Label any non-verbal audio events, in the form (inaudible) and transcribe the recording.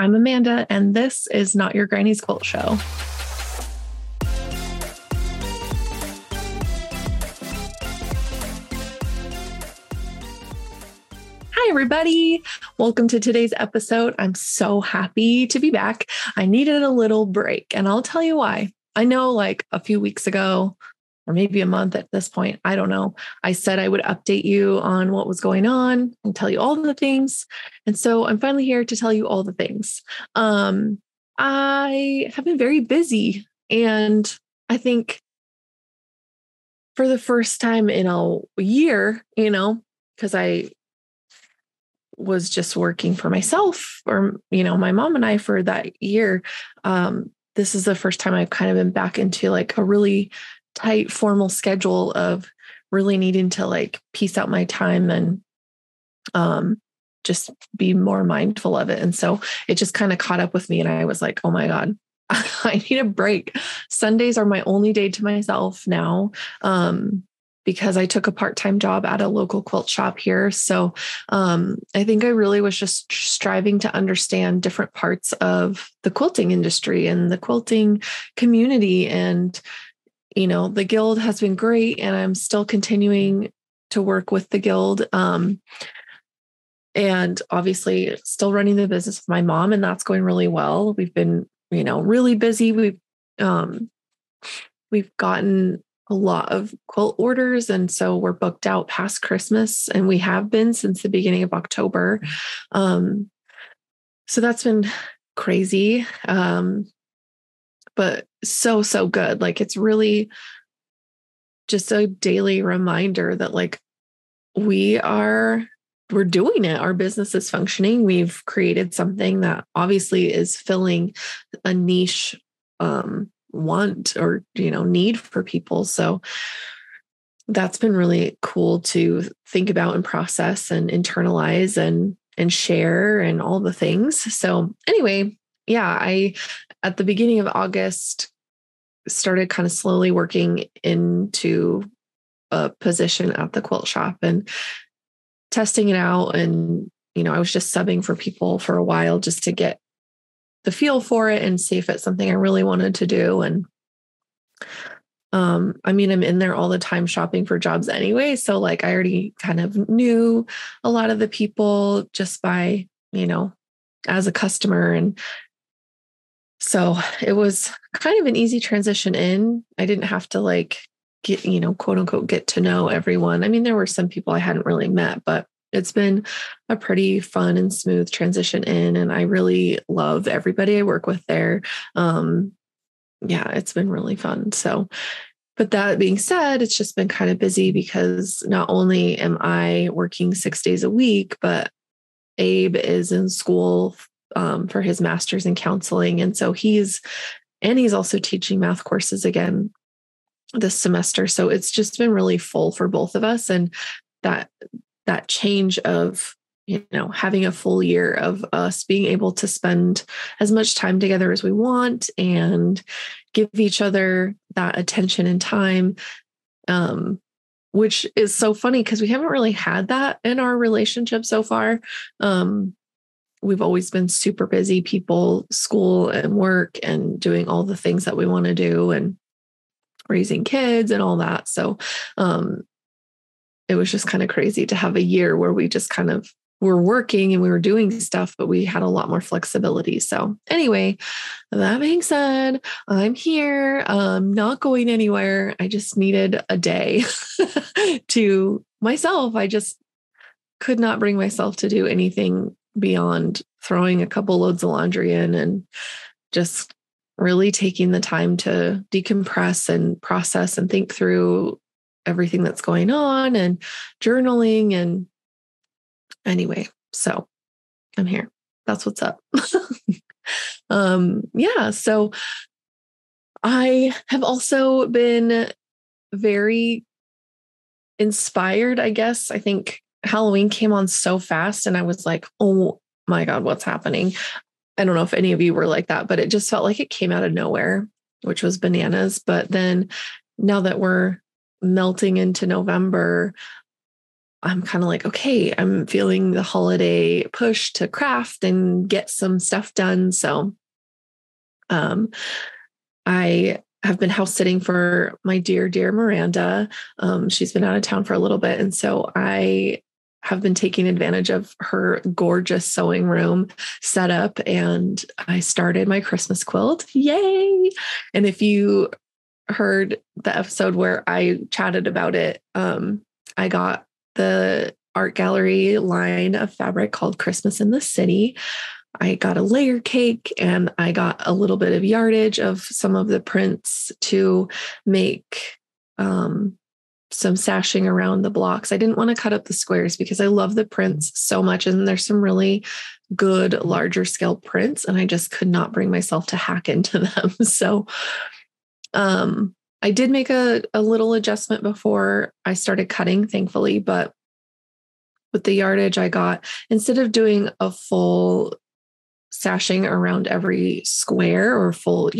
I'm Amanda, and this is Not Your Granny's Quilt Show. Hi, everybody. Welcome to today's episode. I'm so happy to be back. I needed a little break, and I'll tell you why. I know, like a few weeks ago, or maybe a month at this point. I don't know. I said I would update you on what was going on and tell you all the things. And so I'm finally here to tell you all the things. Um, I have been very busy. And I think for the first time in a year, you know, because I was just working for myself or, you know, my mom and I for that year. Um, this is the first time I've kind of been back into like a really tight formal schedule of really needing to like piece out my time and um just be more mindful of it. And so it just kind of caught up with me and I was like, "Oh my god, (laughs) I need a break. Sundays are my only day to myself now. Um, because I took a part-time job at a local quilt shop here. So um, I think I really was just striving to understand different parts of the quilting industry and the quilting community and you know, the guild has been great and I'm still continuing to work with the guild. Um, and obviously still running the business with my mom and that's going really well. We've been, you know, really busy. We've um we've gotten a lot of quilt orders and so we're booked out past Christmas and we have been since the beginning of October. Um so that's been crazy. Um but so, so good. Like it's really just a daily reminder that like we are we're doing it. Our business is functioning. We've created something that obviously is filling a niche um want or you know need for people. So that's been really cool to think about and process and internalize and and share and all the things. So anyway yeah i at the beginning of August, started kind of slowly working into a position at the quilt shop and testing it out. And, you know, I was just subbing for people for a while just to get the feel for it and see if it's something I really wanted to do. And, um, I mean, I'm in there all the time shopping for jobs anyway. So, like, I already kind of knew a lot of the people just by, you know, as a customer and so it was kind of an easy transition in. I didn't have to like get, you know, quote unquote, get to know everyone. I mean, there were some people I hadn't really met, but it's been a pretty fun and smooth transition in. And I really love everybody I work with there. Um, yeah, it's been really fun. So, but that being said, it's just been kind of busy because not only am I working six days a week, but Abe is in school um, for his master's in counseling. And so he's, and he's also teaching math courses again this semester. So it's just been really full for both of us. And that, that change of, you know, having a full year of us being able to spend as much time together as we want and give each other that attention and time um, which is so funny because we haven't really had that in our relationship so far. Um, we've always been super busy people, school and work, and doing all the things that we want to do and raising kids and all that. So um, it was just kind of crazy to have a year where we just kind of were working and we were doing stuff, but we had a lot more flexibility. So, anyway, that being said, I'm here. I'm not going anywhere. I just needed a day (laughs) to myself. I just could not bring myself to do anything beyond throwing a couple loads of laundry in and just really taking the time to decompress and process and think through everything that's going on and journaling and anyway so i'm here. That's what's up. (laughs) Um yeah so i have also been very inspired i guess. I think Halloween came on so fast and I was like, oh my God, what's happening? I don't know if any of you were like that, but it just felt like it came out of nowhere, which was bananas. But then now that we're melting into November, I'm kind of like, okay, I'm feeling the holiday push to craft and get some stuff done. So um, I have been house sitting for my dear, dear Miranda. Um, she's been out of town for a little bit. And so I have been taking advantage of her gorgeous sewing room setup and I started my Christmas quilt. Yay! And if you heard the episode where I chatted about it, um, I got the art gallery line of fabric called Christmas in the City. I got a layer cake and I got a little bit of yardage of some of the prints to make um, some sashing around the blocks. I didn't want to cut up the squares because I love the prints so much. And there's some really good larger scale prints, and I just could not bring myself to hack into (laughs) them. So um, I did make a, a little adjustment before I started cutting, thankfully, but with the yardage I got, instead of doing a full sashing around every square or full, you